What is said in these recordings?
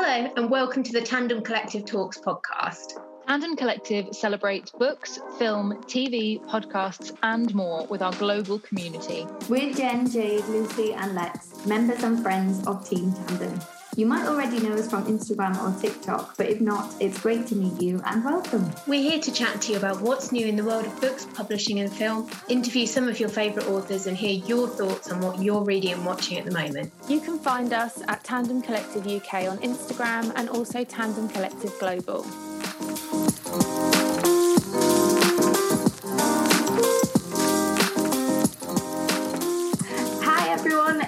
Hello, and welcome to the Tandem Collective Talks podcast. Tandem Collective celebrates books, film, TV, podcasts, and more with our global community. We're Jen, Jade, Lucy, and Lex, members and friends of Team Tandem. You might already know us from Instagram or TikTok, but if not, it's great to meet you and welcome. We're here to chat to you about what's new in the world of books, publishing, and film, interview some of your favourite authors, and hear your thoughts on what you're reading and watching at the moment. You can find us at Tandem Collective UK on Instagram and also Tandem Collective Global.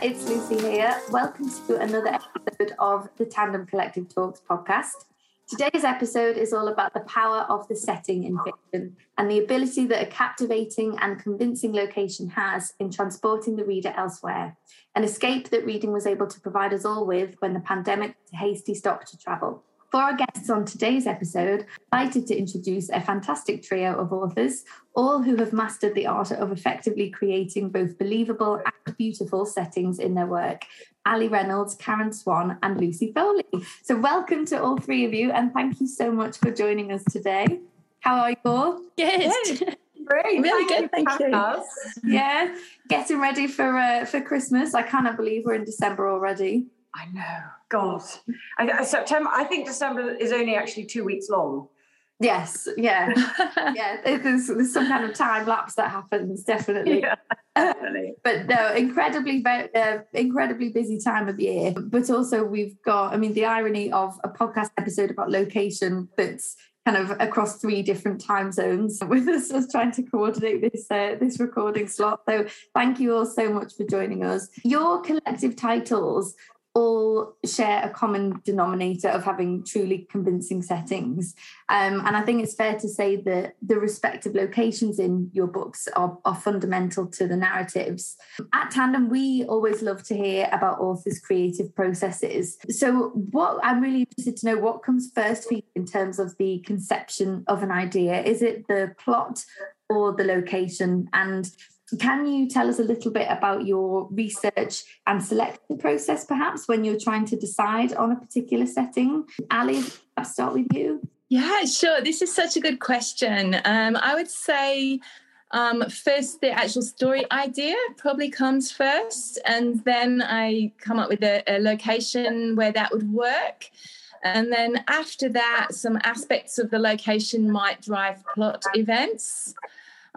It's Lucy here. Welcome to another episode of the Tandem Collective Talks podcast. Today's episode is all about the power of the setting in fiction and the ability that a captivating and convincing location has in transporting the reader elsewhere, an escape that reading was able to provide us all with when the pandemic hasty stop to travel. For our guests on today's episode, I'm delighted to introduce a fantastic trio of authors, all who have mastered the art of effectively creating both believable and beautiful settings in their work. Allie Reynolds, Karen Swan, and Lucy Foley. So, welcome to all three of you, and thank you so much for joining us today. How are you all? Good. Great, really good. Thank you. Us. Yeah, getting ready for uh, for Christmas. I cannot believe we're in December already. I know. God. I, September, I think December is only actually two weeks long. Yes, yeah, yeah. There's, there's, some kind of time lapse that happens, definitely. Yeah, definitely. but no, incredibly, uh, incredibly busy time of year. But also, we've got. I mean, the irony of a podcast episode about location that's kind of across three different time zones with us, us trying to coordinate this uh, this recording slot. So, thank you all so much for joining us. Your collective titles all share a common denominator of having truly convincing settings. Um, and I think it's fair to say that the respective locations in your books are, are, fundamental to the narratives. At Tandem, we always love to hear about authors' creative processes. So, what I'm really interested to know what comes first for you in terms of the conception of an idea? Is it the plot or the location? And can you tell us a little bit about your research and selection process, perhaps, when you're trying to decide on a particular setting? Allie, I'll start with you. Yeah, sure. This is such a good question. Um, I would say um, first, the actual story idea probably comes first, and then I come up with a, a location where that would work. And then after that, some aspects of the location might drive plot events.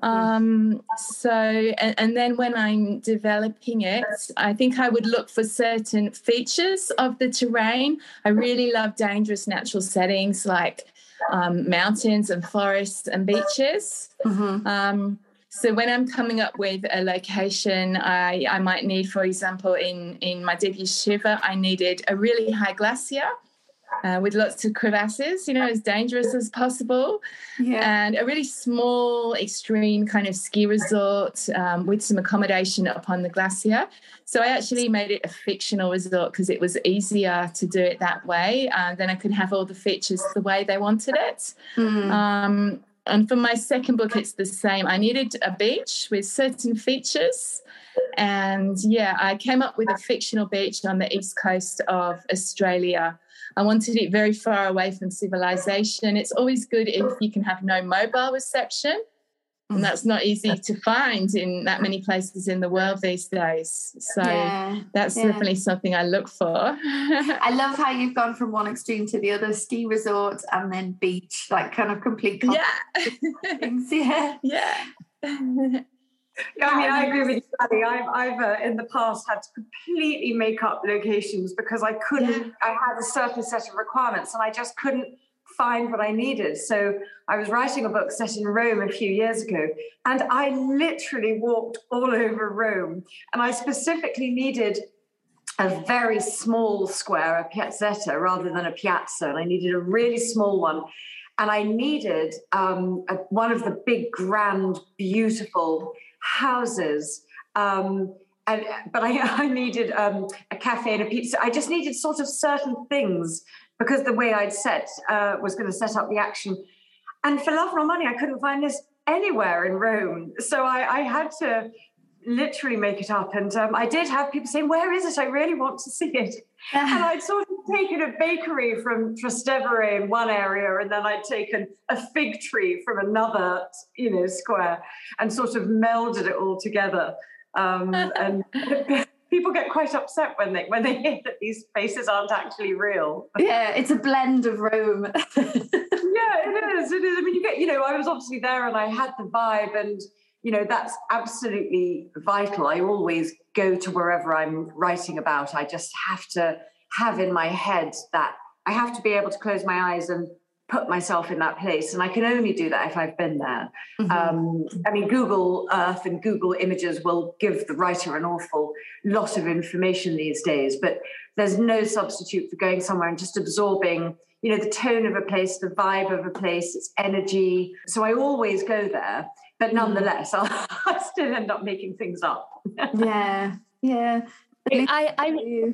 Um, so, and, and, then when I'm developing it, I think I would look for certain features of the terrain. I really love dangerous natural settings like um, mountains and forests and beaches. Mm-hmm. Um, so when I'm coming up with a location, I, I might need, for example, in, in my debut Shiver, I needed a really high glacier uh, with lots of crevasses, you know, as dangerous as possible. Yeah. And a really small, extreme kind of ski resort um, with some accommodation up on the glacier. So I actually made it a fictional resort because it was easier to do it that way. Uh, then I could have all the features the way they wanted it. Mm. Um, and for my second book, it's the same. I needed a beach with certain features. And yeah, I came up with a fictional beach on the east coast of Australia I wanted it very far away from civilization. It's always good if you can have no mobile reception. And mm. that's not easy to find in that many places in the world these days. So yeah, that's yeah. definitely something I look for. I love how you've gone from one extreme to the other ski resort and then beach, like kind of complete. Yeah. Yeah. Yeah. Yeah, I mean, I agree with you, Sally. I've, I've uh, in the past had to completely make up locations because I couldn't, yeah. I had a certain set of requirements and I just couldn't find what I needed. So I was writing a book set in Rome a few years ago and I literally walked all over Rome and I specifically needed a very small square, a piazzetta, rather than a piazza. And I needed a really small one. And I needed um, a, one of the big, grand, beautiful houses. Um, and, but I, I needed um, a cafe and a pizza. I just needed sort of certain things because the way I'd set uh, was going to set up the action. And for love nor money, I couldn't find this anywhere in Rome. So I, I had to literally make it up. And um, I did have people saying, Where is it? I really want to see it. and I'd sort of taken a bakery from Trastevere in one area, and then I'd taken a fig tree from another, you know, square, and sort of melded it all together. Um, and people get quite upset when they when they hear that these spaces aren't actually real. Yeah, it's a blend of Rome. yeah, it is. It is. I mean, you get, you know, I was obviously there and I had the vibe, and you know, that's absolutely vital. I always go to wherever I'm writing about. I just have to have in my head that I have to be able to close my eyes and put myself in that place. And I can only do that if I've been there. Mm-hmm. Um, I mean, Google Earth and Google Images will give the writer an awful lot of information these days, but there's no substitute for going somewhere and just absorbing you know the tone of a place the vibe of a place its energy so i always go there but mm-hmm. nonetheless I'll, i still end up making things up yeah yeah I, I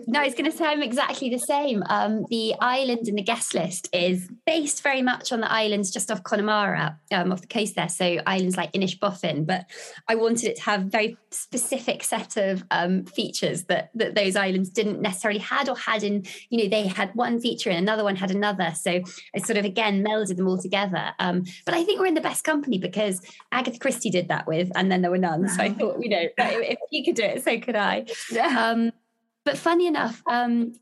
no, I was going to say I'm exactly the same. Um, the island in the guest list is based very much on the islands just off Connemara, um, off the coast there. So islands like Inishbofin, but I wanted it to have a very specific set of um, features that that those islands didn't necessarily had or had in. You know, they had one feature and another one had another. So I sort of again melded them all together. Um, but I think we're in the best company because Agatha Christie did that with, and then there were none. So I thought, you know, if you could do it, so could I. Yeah. Um, but funny enough, um,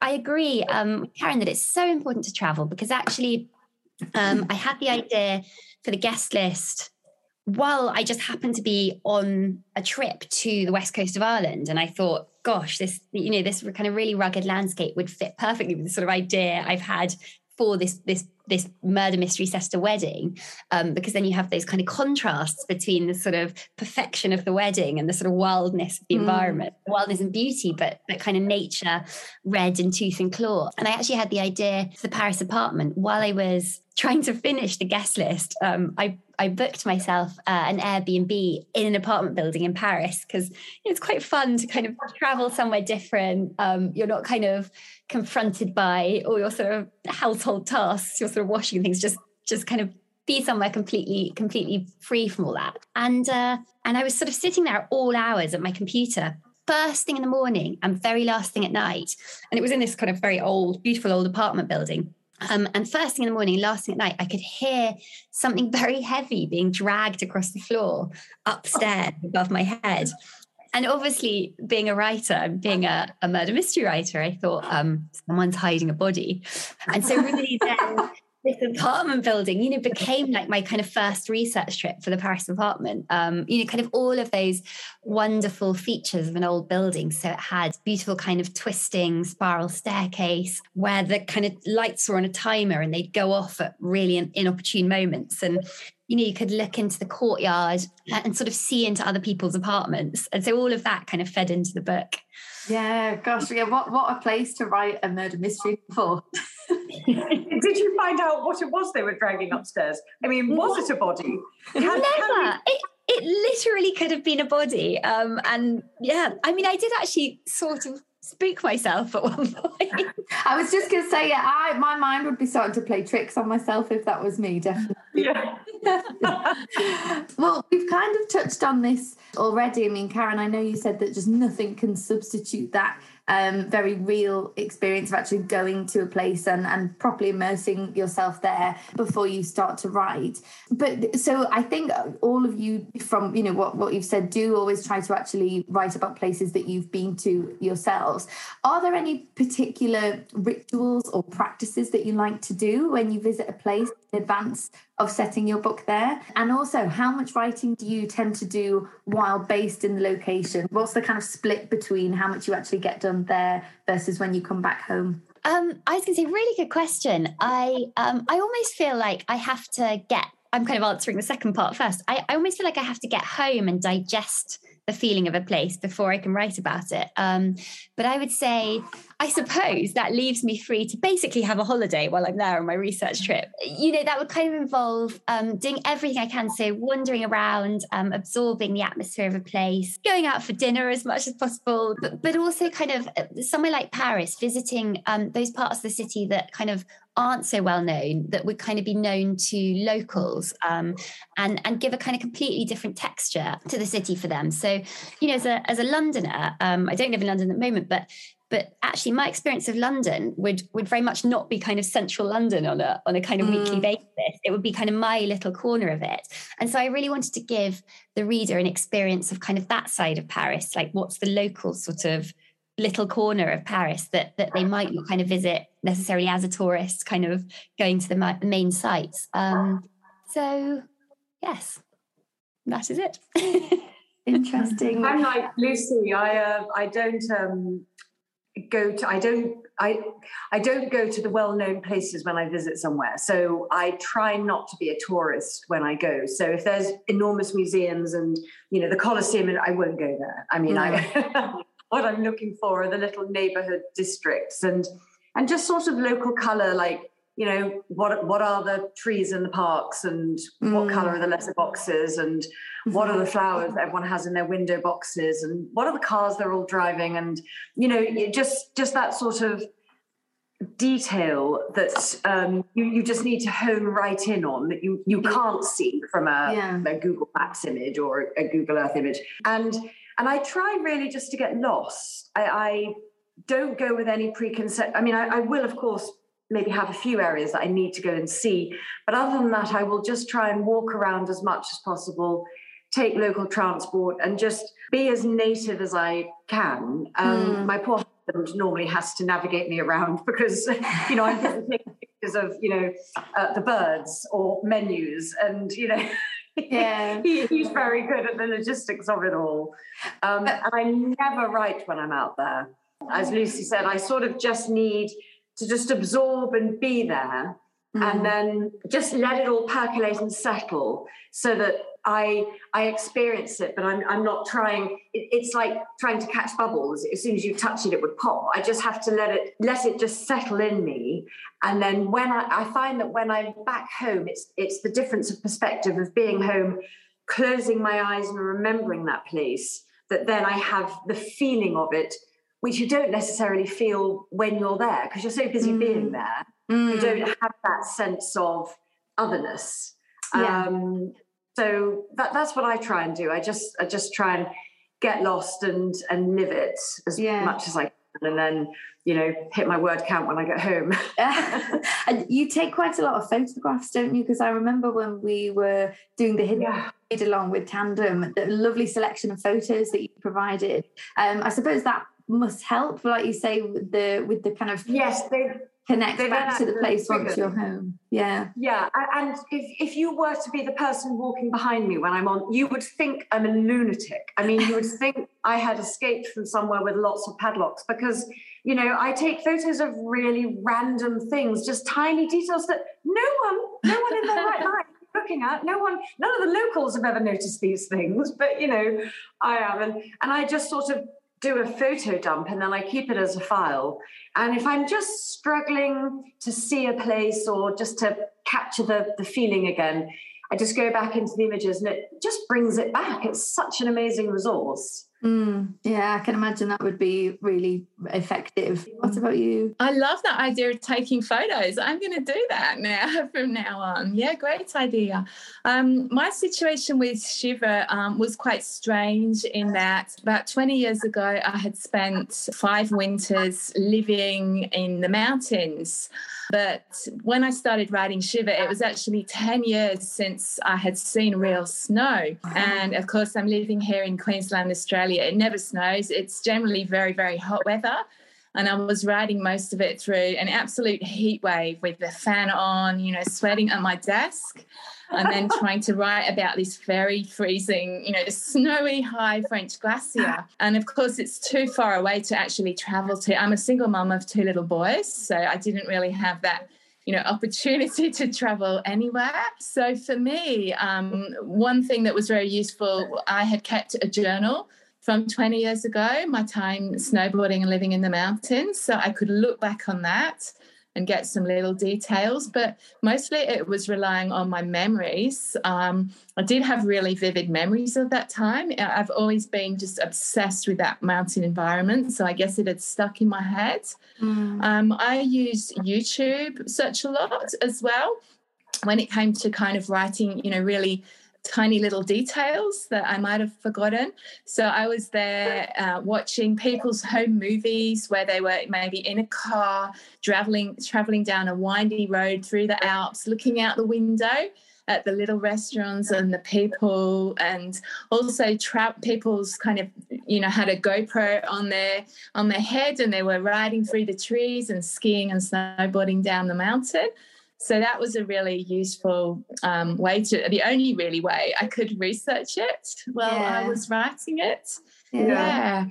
I, agree, um, Karen, that it's so important to travel because actually, um, I had the idea for the guest list while I just happened to be on a trip to the west coast of Ireland, and I thought, gosh, this you know this kind of really rugged landscape would fit perfectly with the sort of idea I've had for this this this murder mystery set a wedding um, because then you have those kind of contrasts between the sort of perfection of the wedding and the sort of wildness of the mm. environment wildness and beauty but but kind of nature red in tooth and claw and i actually had the idea for the paris apartment while i was trying to finish the guest list um, i I booked myself uh, an Airbnb in an apartment building in Paris because you know, it's quite fun to kind of travel somewhere different. Um, you're not kind of confronted by all your sort of household tasks. You're sort of washing things. Just just kind of be somewhere completely completely free from all that. And uh, and I was sort of sitting there all hours at my computer first thing in the morning and very last thing at night. And it was in this kind of very old, beautiful old apartment building. Um, and first thing in the morning, last thing at night, I could hear something very heavy being dragged across the floor upstairs above my head. And obviously, being a writer, and being a, a murder mystery writer, I thought um, someone's hiding a body. And so, really, then this apartment building, you know, became like my kind of first research trip for the Paris apartment. Um, you know, kind of all of those wonderful features of an old building. So it had beautiful kind of twisting spiral staircase where the kind of lights were on a timer and they'd go off at really inopportune moments. And you know, you could look into the courtyard and sort of see into other people's apartments. And so all of that kind of fed into the book. Yeah, gosh, yeah, what what a place to write a murder mystery for. Did you find out what it was they were dragging upstairs? I mean, was it a body? Can, Never. Can we... it, it literally could have been a body. Um, and yeah, I mean, I did actually sort of spook myself at one point. I was just going to say, yeah, I my mind would be starting to play tricks on myself if that was me, definitely. Yeah. well, we've kind of touched on this already. I mean, Karen, I know you said that just nothing can substitute that um, very real experience of actually going to a place and, and properly immersing yourself there before you start to write. But so I think all of you, from you know what what you've said, do always try to actually write about places that you've been to yourselves. Are there any particular rituals or practices that you like to do when you visit a place in advance of setting your book there? And also, how much writing do you tend to do while based in the location? What's the kind of split between how much you actually get done there versus when you come back home? Um, I was going to say, really good question. I um, I almost feel like I have to get. I'm kind of answering the second part first. I, I almost feel like I have to get home and digest the feeling of a place before I can write about it. Um, but I would say, I suppose that leaves me free to basically have a holiday while I'm there on my research trip. You know, that would kind of involve um, doing everything I can. So, wandering around, um, absorbing the atmosphere of a place, going out for dinner as much as possible, but, but also kind of uh, somewhere like Paris, visiting um, those parts of the city that kind of aren't so well known that would kind of be known to locals um, and and give a kind of completely different texture to the city for them so you know as a as a londoner um, i don't live in london at the moment but But actually, my experience of London would would very much not be kind of central London on a on a kind of mm. weekly basis. It would be kind of my little corner of it. And so I really wanted to give the reader an experience of kind of that side of Paris, like what's the local sort of little corner of Paris that that they might not kind of visit necessarily as a tourist, kind of going to the main sites. Um, so yes, that is it. Interesting. I'm like Lucy. I uh, I don't um, go to I don't I I don't go to the well-known places when I visit somewhere. So I try not to be a tourist when I go. So if there's enormous museums and you know the Colosseum, I won't go there. I mean, I mm. what I'm looking for are the little neighborhood districts and and just sort of local color like you know what what are the trees in the parks and mm. what color are the letter boxes and what are the flowers that everyone has in their window boxes and what are the cars they're all driving and you know just just that sort of detail that um, you, you just need to hone right in on that you you can't see from a, yeah. a Google Maps image or a Google Earth image and and I try really just to get lost I, I don't go with any preconcept I mean I, I will of course maybe have a few areas that I need to go and see. But other than that, I will just try and walk around as much as possible, take local transport, and just be as native as I can. Um, mm. My poor husband normally has to navigate me around because, you know, I'm taking pictures of, you know, uh, the birds or menus, and, you know, yeah he, he's very good at the logistics of it all um, and i never write when i'm out there as lucy said i sort of just need to just absorb and be there mm. and then just let it all percolate and settle so that I I experience it, but I'm I'm not trying. It, it's like trying to catch bubbles. As soon as you touch it, it would pop. I just have to let it let it just settle in me, and then when I, I find that when I'm back home, it's it's the difference of perspective of being home, closing my eyes and remembering that place. That then I have the feeling of it which you don't necessarily feel when you're there because you're so busy mm. being there. Mm. You don't have that sense of otherness. Yeah. Um, so that, that's what I try and do. I just I just try and get lost and and live it as yeah. much as I can, and then you know hit my word count when I get home. and you take quite a lot of photographs, don't you? Because I remember when we were doing the hidden yeah. along with Tandem, the lovely selection of photos that you provided. Um, I suppose that must help, like you say, with the with the kind of yes, they connect they back to the place once you're home. Yeah, yeah. And if if you were to be the person walking behind me when I'm on, you would think I'm a lunatic. I mean, you would think I had escaped from somewhere with lots of padlocks because you know I take photos of really random things, just tiny details that no one, no one in their right mind looking at. No one, none of the locals have ever noticed these things, but you know, I am. and and I just sort of do a photo dump and then I keep it as a file. And if I'm just struggling to see a place or just to capture the, the feeling again, I just go back into the images and it just brings it back. It's such an amazing resource. Mm, yeah, I can imagine that would be really effective. What about you? I love that idea of taking photos. I'm going to do that now from now on. Yeah, great idea. Um, my situation with Shiver um, was quite strange in that about 20 years ago, I had spent five winters living in the mountains. But when I started writing Shiver, it was actually 10 years since I had seen real snow. And of course, I'm living here in Queensland, Australia. It never snows, it's generally very, very hot weather. And I was riding most of it through an absolute heat wave with the fan on, you know, sweating at my desk and then trying to write about this very freezing, you know, snowy high French glacier. And of course, it's too far away to actually travel to. I'm a single mum of two little boys, so I didn't really have that you know opportunity to travel anywhere so for me um, one thing that was very useful i had kept a journal from 20 years ago my time snowboarding and living in the mountains so i could look back on that and get some little details. But mostly it was relying on my memories. Um, I did have really vivid memories of that time. I've always been just obsessed with that mountain environment. So I guess it had stuck in my head. Mm. Um, I used YouTube search a lot as well when it came to kind of writing, you know, really tiny little details that I might have forgotten. So I was there uh, watching people's home movies where they were maybe in a car traveling traveling down a windy road through the Alps, looking out the window at the little restaurants and the people and also trap people's kind of you know had a GoPro on their on their head and they were riding through the trees and skiing and snowboarding down the mountain so that was a really useful um, way to, the only really way I could research it while yeah. I was writing it. Yeah. yeah.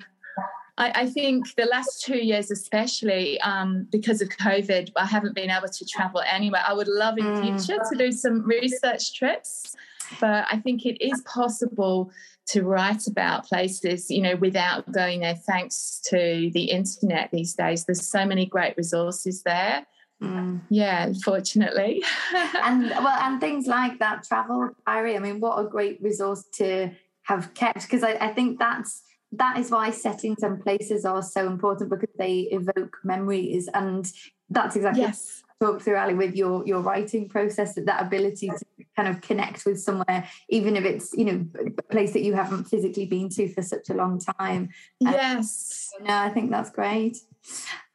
I, I, think the last two years, especially um, because of COVID, I haven't been able to travel anywhere. I would love in mm. future to do some research trips, but I think it is possible to write about places, you know, without going there. Thanks to the internet these days, there's so many great resources there. Mm. Yeah, unfortunately. and well, and things like that travel diary. I mean, what a great resource to have kept because I, I think that's that is why settings and places are so important because they evoke memories and that's exactly yes. talk through Allie with your your writing process that that ability to kind of connect with somewhere even if it's you know a place that you haven't physically been to for such a long time yes um, no I think that's great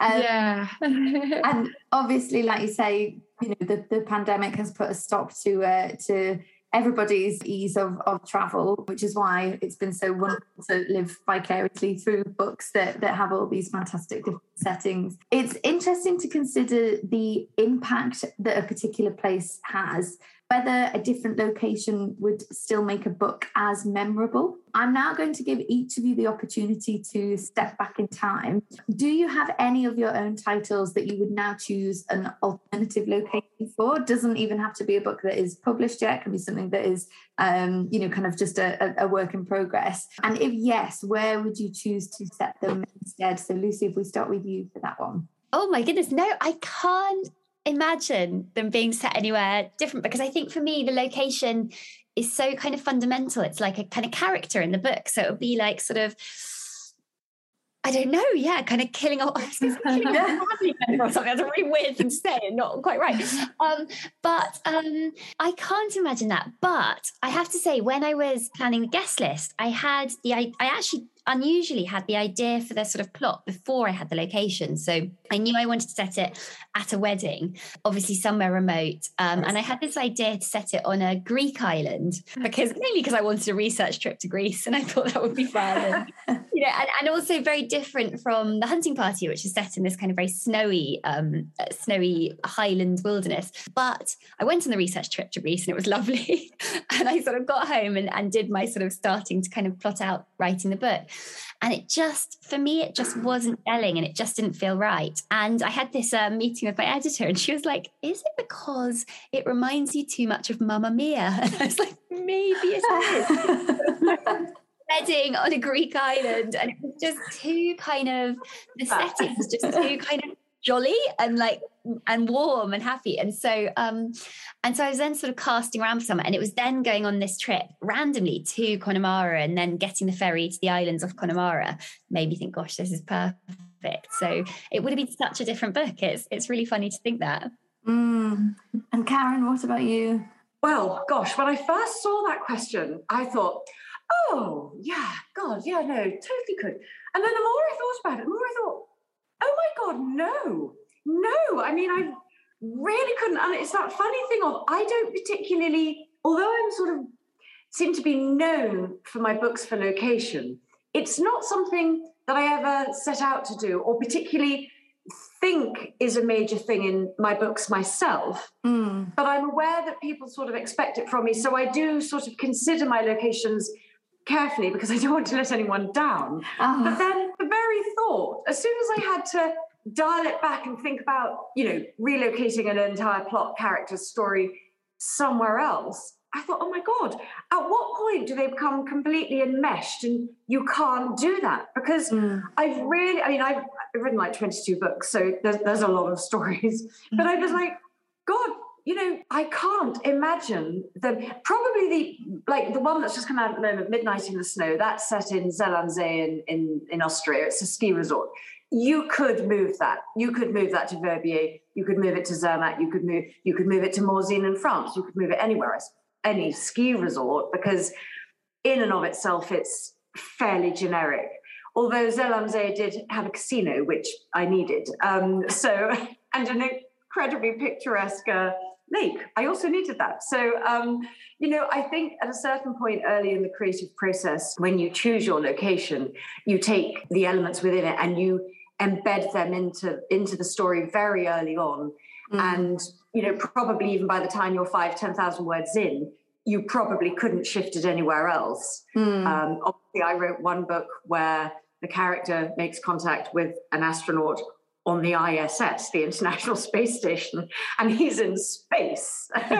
um, yeah. and obviously, like you say, you know, the, the pandemic has put a stop to uh, to everybody's ease of, of travel, which is why it's been so wonderful to live vicariously through books that, that have all these fantastic different settings. It's interesting to consider the impact that a particular place has whether a different location would still make a book as memorable. I'm now going to give each of you the opportunity to step back in time. Do you have any of your own titles that you would now choose an alternative location for? Doesn't even have to be a book that is published yet, it can be something that is, um, you know, kind of just a, a work in progress. And if yes, where would you choose to set them instead? So, Lucy, if we start with you for that one. Oh my goodness, no, I can't imagine them being set anywhere different because I think for me, the location is so kind of fundamental. It's like a kind of character in the book. So it would be like sort of, I don't know, yeah, kind of killing off, killing off or something. That's a really weird thing to say and not quite right. Um, but um, I can't imagine that. But I have to say, when I was planning the guest list, I had the I, I actually unusually had the idea for the sort of plot before I had the location. So I knew I wanted to set it at a wedding, obviously somewhere remote. Um, and I had this idea to set it on a Greek island because mainly because I wanted a research trip to Greece and I thought that would be fun. And, you know, and, and also very different from the hunting party, which is set in this kind of very snowy, um, uh, snowy highland wilderness. But I went on the research trip to Greece and it was lovely. and I sort of got home and, and did my sort of starting to kind of plot out writing the book. And it just, for me, it just wasn't gelling and it just didn't feel right. And I had this uh, meeting with my editor and she was like, Is it because it reminds you too much of Mamma Mia? And I was like, Maybe it is. wedding on a Greek island, and it was just too kind of the setting was just too kind of jolly and like and warm and happy. And so um and so I was then sort of casting around for somewhere and it was then going on this trip randomly to Connemara and then getting the ferry to the islands of Connemara made me think, gosh, this is perfect. So it would have been such a different book. It's it's really funny to think that. Mm. And Karen, what about you? Well, gosh, when I first saw that question, I thought, oh, yeah, God, yeah, no, totally could. And then the more I thought about it, the more I thought, oh my God, no, no. I mean, I really couldn't. And it's that funny thing of I don't particularly, although I'm sort of seem to be known for my books for location, it's not something that I ever set out to do or particularly think is a major thing in my books myself. Mm. But I'm aware that people sort of expect it from me. So I do sort of consider my locations carefully because I don't want to let anyone down. Oh. But then the very thought, as soon as I had to dial it back and think about, you know, relocating an entire plot, character, story somewhere else, I thought, oh my God, at what point do they become completely enmeshed and you can't do that? Because mm. I've really, I mean, I've, written like 22 books, so there's, there's a lot of stories, mm. but I was like, God, you know, I can't imagine the probably the like the one that's just come out at the moment, Midnight in the Snow. That's set in Zell in, in in Austria. It's a ski resort. You could move that. You could move that to Verbier. You could move it to Zermatt. You could move. You could move it to Morzine in France. You could move it anywhere else. any ski resort because in and of itself it's fairly generic. Although Zell did have a casino, which I needed. Um, so, and an incredibly picturesque uh, lake. I also needed that. So, um, you know, I think at a certain point early in the creative process, when you choose your location, you take the elements within it and you embed them into into the story very early on. Mm. And you know, probably even by the time you're five, ten thousand words in, you probably couldn't shift it anywhere else. Mm. Um, obviously, I wrote one book where the character makes contact with an astronaut on the ISS, the International Space Station, and he's in space.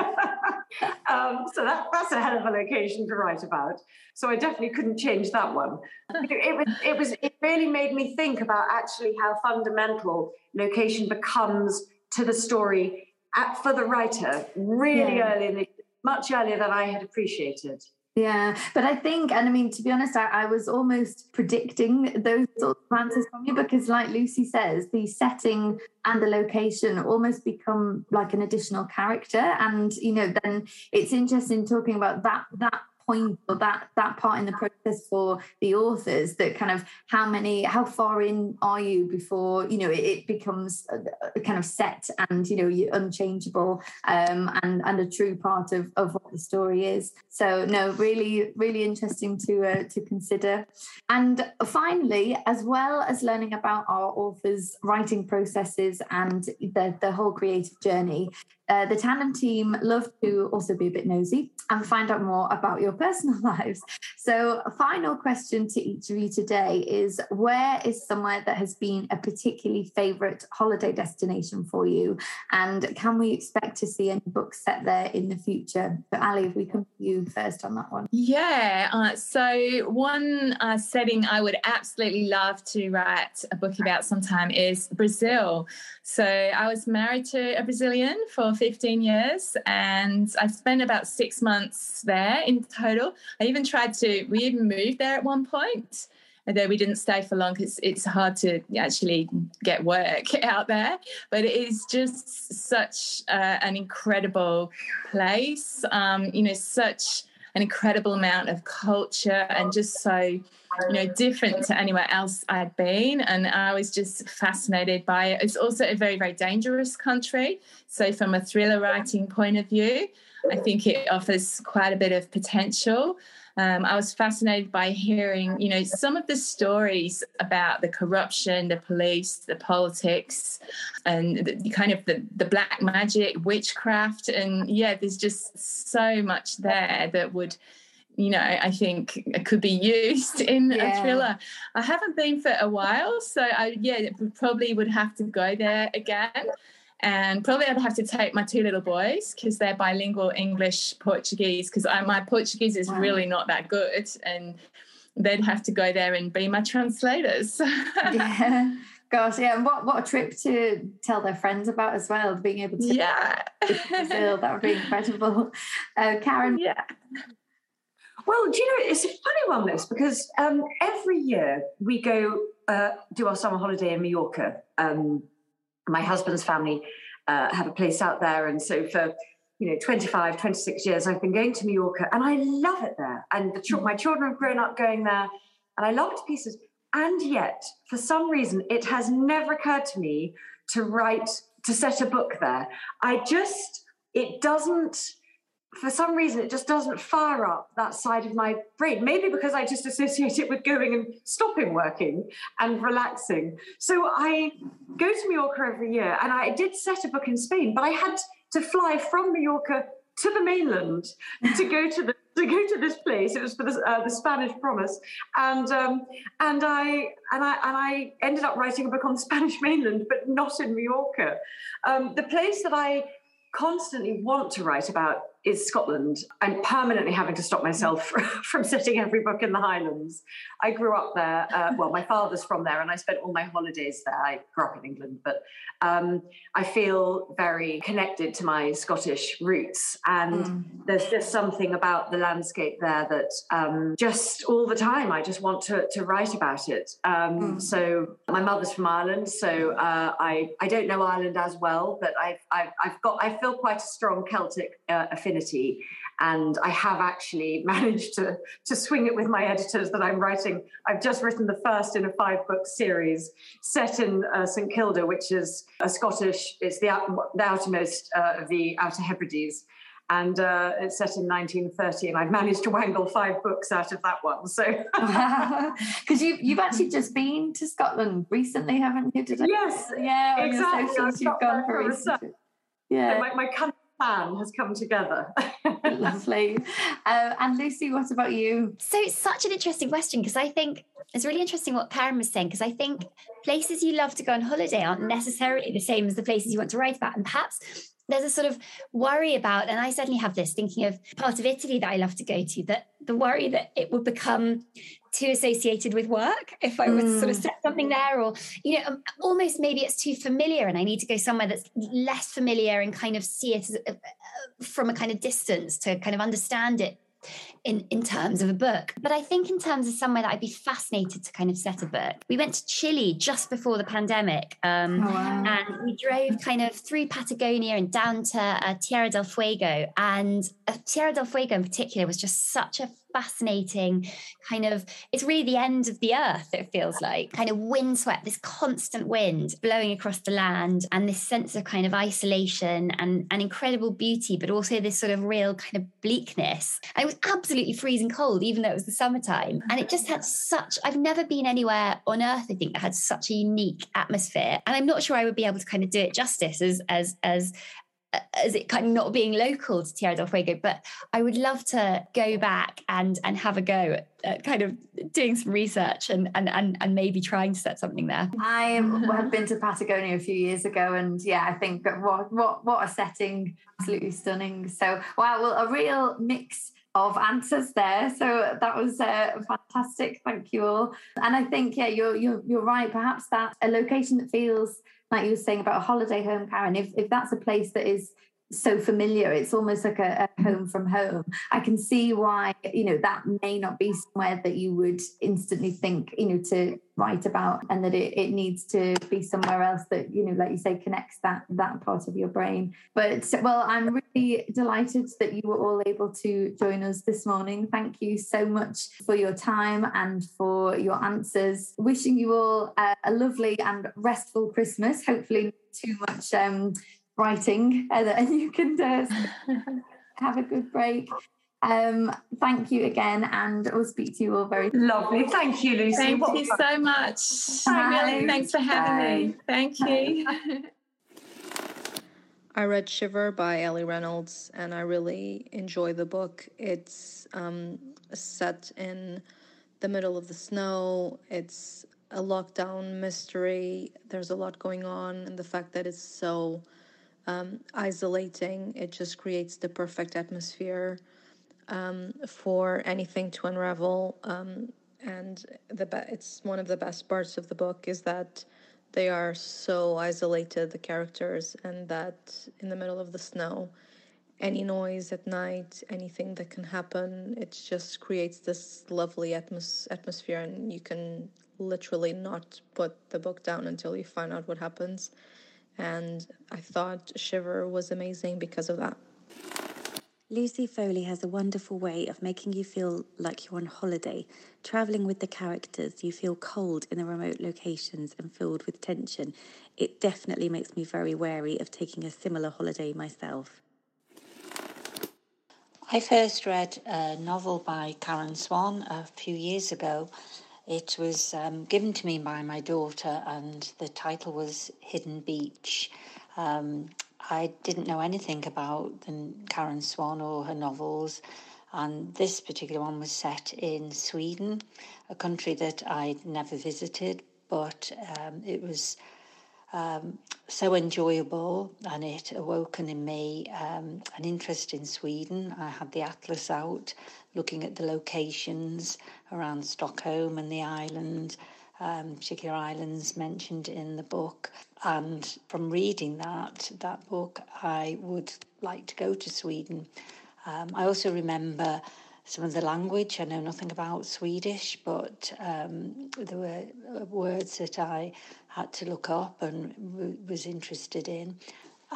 um, so that, that's a hell of a location to write about. So I definitely couldn't change that one. It was, it was, it really made me think about actually how fundamental location becomes to the story at, for the writer really yeah. early, in the, much earlier than I had appreciated. Yeah, but I think, and I mean, to be honest, I, I, was almost predicting those sorts of answers from you because, like Lucy says, the setting and the location almost become like an additional character, and you know, then it's interesting talking about that that point or that that part in the process for the authors that kind of how many how far in are you before you know it, it becomes a, a kind of set and you know unchangeable um, and and a true part of, of what the story is. So no really really interesting to uh, to consider. And finally as well as learning about our authors writing processes and the the whole creative journey uh, the tandem team love to also be a bit nosy and find out more about your personal lives. So, final question to each of you today is where is somewhere that has been a particularly favourite holiday destination for you? And can we expect to see any books set there in the future? But, Allie, if we come to you first on that one. Yeah. Uh, so, one uh, setting I would absolutely love to write a book about sometime is Brazil. So, I was married to a Brazilian for 15 years and I spent about six months there in total. I even tried to, we even moved there at one point, although we didn't stay for long because it's hard to actually get work out there. But it is just such uh, an incredible place, um, you know, such an incredible amount of culture and just so you know, different to anywhere else I'd been. And I was just fascinated by it. It's also a very, very dangerous country. So, from a thriller writing point of view, I think it offers quite a bit of potential. Um, I was fascinated by hearing, you know, some of the stories about the corruption, the police, the politics, and the, kind of the, the black magic, witchcraft. And yeah, there's just so much there that would you know, I think it could be used in yeah. a thriller. I haven't been for a while, so I yeah probably would have to go there again. And probably I'd have to take my two little boys because they're bilingual English Portuguese because my Portuguese is wow. really not that good, and they'd have to go there and be my translators. yeah. Gosh, yeah, and what what a trip to tell their friends about as well, being able to yeah, Brazil, that would be incredible. Uh, Karen, yeah, well, do you know, it's a funny one, this, because um, every year we go uh, do our summer holiday in Mallorca. Um, my husband's family uh, have a place out there. And so for, you know, 25, 26 years, I've been going to Mallorca and I love it there. And the ch- my children have grown up going there and I love it to pieces. And yet, for some reason, it has never occurred to me to write, to set a book there. I just, it doesn't for some reason it just doesn't fire up that side of my brain maybe because i just associate it with going and stopping working and relaxing so i go to mallorca every year and i did set a book in spain but i had to fly from mallorca to the mainland to go to the to go to this place. It was for the, uh, the Spanish Promise, and um, and I and I and I ended up writing a book on the Spanish mainland, but not in Mallorca. Um, the place that I constantly want to write about is Scotland. I'm permanently having to stop myself from setting every book in the Highlands. I grew up there. Uh, well, my father's from there, and I spent all my holidays there. I grew up in England, but um, I feel very connected to my Scottish roots. And mm. there's just something about the landscape there that um, just all the time I just want to, to write about it. Um, mm. So my mother's from Ireland, so uh, I I don't know Ireland as well, but I've, I've I've got I feel quite a strong Celtic uh, affinity And I have actually managed to, to swing it with my editors that I'm writing. I've just written the first in a five book series set in uh, St Kilda, which is a Scottish, it's the, the outermost uh, of the Outer Hebrides. And uh, it's set in 1930 and i've managed to wangle five books out of that one so. Because you, you've actually just been to scotland recently haven't you? Did yes yeah exactly. you've gone for yeah. so my, my plan has come together. Lovely. Uh, and Lucy, what about you? So it's such an interesting question because I think it's really interesting what Karen was saying because I think places you love to go on holiday aren't necessarily the same as the places you want to write about. And perhaps there's a sort of worry about, and I certainly have this thinking of part of Italy that I love to go to, that the worry that it would become too associated with work if I was mm. sort of mm. set something there, or, you know, um, almost maybe it's too familiar and I need to go somewhere that's less familiar and kind of see it as, uh, from a kind of distance to kind of understand it in, in terms of a book. But I think in terms of somewhere that I'd be fascinated to kind of set a book, we went to Chile just before the pandemic. Um, oh, wow. And we drove kind of through Patagonia and down to uh, Tierra del Fuego. And uh, Tierra del Fuego in particular was just such a fascinating kind of it's really the end of the earth it feels like. Kind of windswept this constant wind blowing across the land and this sense of kind of isolation and, and incredible beauty but also this sort of real kind of bleakness. And it was absolutely freezing cold even though it was the summertime. And it just had such i've never been anywhere on earth i think that had such a unique atmosphere. And i'm not sure i would be able to kind of do it justice as as as as it kind of not being local to Tierra del Fuego, but I would love to go back and and have a go at, at kind of doing some research and, and and and maybe trying to set something there. I have been to Patagonia a few years ago, and yeah, I think what what what a setting, absolutely stunning. So wow, well, a real mix of answers there. So that was uh, fantastic. Thank you all. And I think yeah, you're you're you're right. Perhaps that a location that feels like you were saying about a holiday home, Karen, if, if that's a place that is so familiar, it's almost like a, a, home from home. I can see why, you know, that may not be somewhere that you would instantly think, you know, to write about and that it, it needs to be somewhere else that, you know, like you say, connects that that part of your brain. But well, I'm really delighted that you were all able to join us this morning. Thank you so much for your time and for your answers. Wishing you all a, a lovely and restful Christmas. Hopefully too much um writing and you can uh, have a good break. Um, thank you again, and we'll speak to you all very lovely. Thank you, Lucy. Thank what you so much. Really, thanks for having Bye. me. Thank you. I read Shiver by Ellie Reynolds, and I really enjoy the book. It's um, set in the middle of the snow. It's a lockdown mystery. There's a lot going on, and the fact that it's so um, isolating. It just creates the perfect atmosphere um, for anything to unravel. Um, and the be- it's one of the best parts of the book is that they are so isolated, the characters, and that in the middle of the snow, any noise at night, anything that can happen, it just creates this lovely atmos- atmosphere, and you can literally not put the book down until you find out what happens and I thought Shiver was amazing because of that. Lucy Foley has a wonderful way of making you feel like you're on holiday. Travelling with the characters, you feel cold in the remote locations and filled with tension. It definitely makes me very wary of taking a similar holiday myself. I first read a novel by Karen Swan a few years ago it was um, given to me by my daughter, and the title was Hidden Beach. Um, I didn't know anything about the Karen Swan or her novels, and this particular one was set in Sweden, a country that I'd never visited, but um, it was um, so enjoyable and it awoken in me um, an interest in Sweden. I had the atlas out looking at the locations around Stockholm and the island, um, particular islands mentioned in the book. And from reading that that book, I would like to go to Sweden. Um, I also remember some of the language. I know nothing about Swedish, but um, there were words that I had to look up and w- was interested in.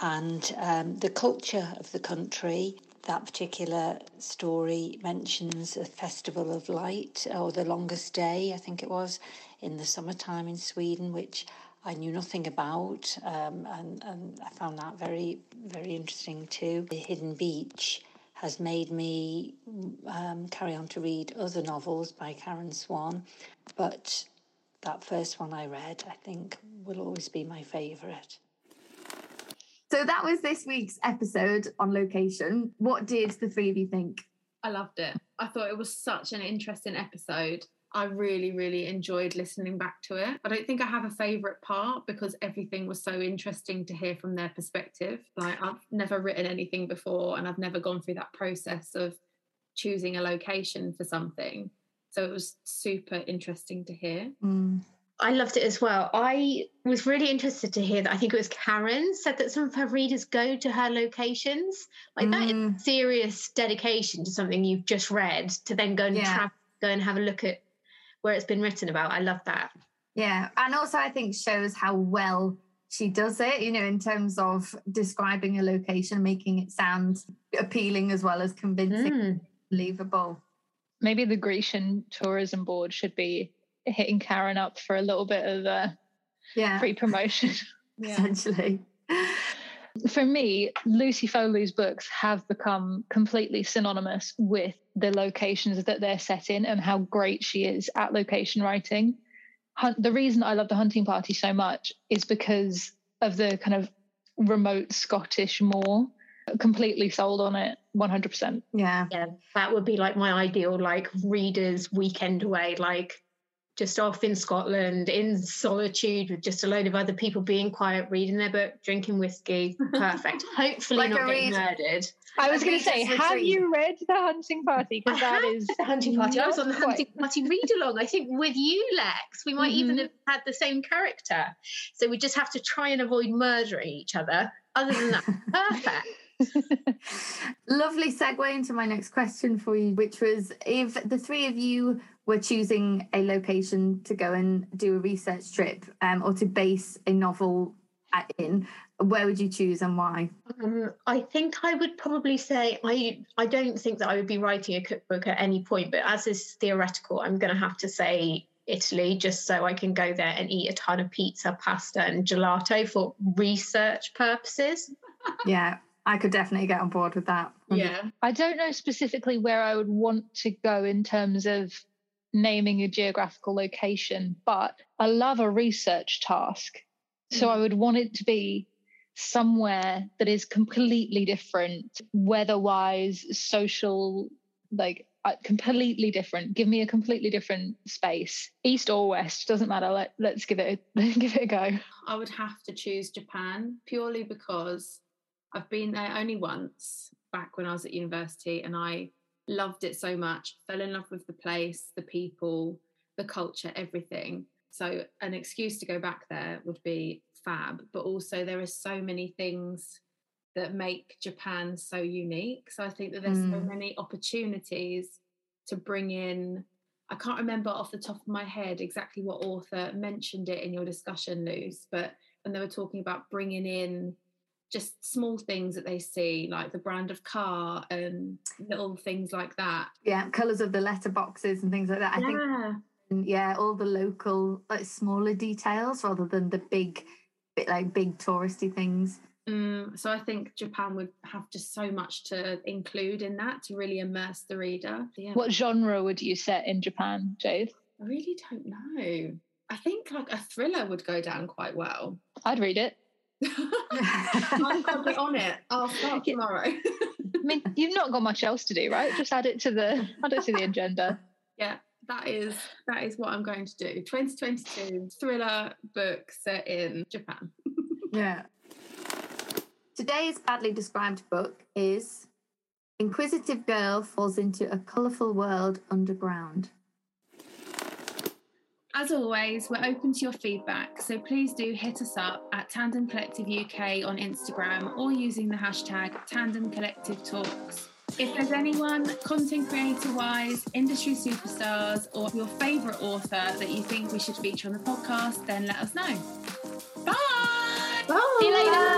And um, the culture of the country that particular story mentions a festival of light or the longest day, I think it was, in the summertime in Sweden, which I knew nothing about, um, and, and I found that very, very interesting too. The Hidden Beach has made me um, carry on to read other novels by Karen Swan, but that first one I read, I think, will always be my favourite. So that was this week's episode on location. What did the three of you think? I loved it. I thought it was such an interesting episode. I really, really enjoyed listening back to it. I don't think I have a favourite part because everything was so interesting to hear from their perspective. Like, I've never written anything before and I've never gone through that process of choosing a location for something. So it was super interesting to hear. Mm. I loved it as well. I was really interested to hear that. I think it was Karen said that some of her readers go to her locations. Like mm. that is mm. serious dedication to something you've just read to then go and yeah. tra- go and have a look at where it's been written about. I love that. Yeah, and also I think shows how well she does it. You know, in terms of describing a location, making it sound appealing as well as convincing, mm. believable. Maybe the Grecian Tourism Board should be hitting Karen up for a little bit of a yeah. free promotion. yeah. Essentially. For me, Lucy Foley's books have become completely synonymous with the locations that they're set in and how great she is at location writing. The reason I love the hunting party so much is because of the kind of remote Scottish moor. Completely sold on it, 100%. Yeah. Yeah. That would be like my ideal, like readers' weekend away. Like just off in Scotland in solitude with just a load of other people being quiet, reading their book, drinking whiskey. Perfect. Hopefully like not getting murdered. I was going to say, have you read The Hunting Party? Because that is The Hunting Party. I was on the Hunting Party read along, I think, with you, Lex. We might mm-hmm. even have had the same character. So we just have to try and avoid murdering each other. Other than that, perfect. Lovely segue into my next question for you, which was if the three of you were choosing a location to go and do a research trip um, or to base a novel in, where would you choose and why? Um, I think I would probably say I I don't think that I would be writing a cookbook at any point, but as is theoretical, I'm going to have to say Italy just so I can go there and eat a ton of pizza, pasta, and gelato for research purposes. yeah, I could definitely get on board with that. Yeah. I don't know specifically where I would want to go in terms of naming a geographical location, but I love a research task. So I would want it to be somewhere that is completely different, weather wise, social, like uh, completely different. Give me a completely different space, east or west, doesn't matter. Let, let's give it a, give it a go. I would have to choose Japan purely because I've been there only once back when I was at university and I loved it so much, fell in love with the place, the people, the culture, everything. So, an excuse to go back there would be fab, but also there are so many things that make Japan so unique. So, I think that there's mm. so many opportunities to bring in. I can't remember off the top of my head exactly what author mentioned it in your discussion, Luce, but when they were talking about bringing in just small things that they see, like the brand of car and little things like that. Yeah, colours of the letterboxes and things like that. I yeah. think yeah, all the local like smaller details rather than the big bit like big touristy things. Mm, so I think Japan would have just so much to include in that to really immerse the reader. Yeah. What genre would you set in Japan, Jade? I really don't know. I think like a thriller would go down quite well. I'd read it. I'm probably on it. I'll start tomorrow. I mean, you've not got much else to do, right? Just add it to the add it to the agenda. Yeah, that is that is what I'm going to do. 2022 thriller book set in Japan. yeah. Today's badly described book is Inquisitive Girl Falls into a Colourful World Underground. As always, we're open to your feedback, so please do hit us up at Tandem Collective UK on Instagram or using the hashtag Tandem Collective Talks. If there's anyone, content creator wise, industry superstars, or your favourite author that you think we should feature on the podcast, then let us know. Bye! Bye! See you later!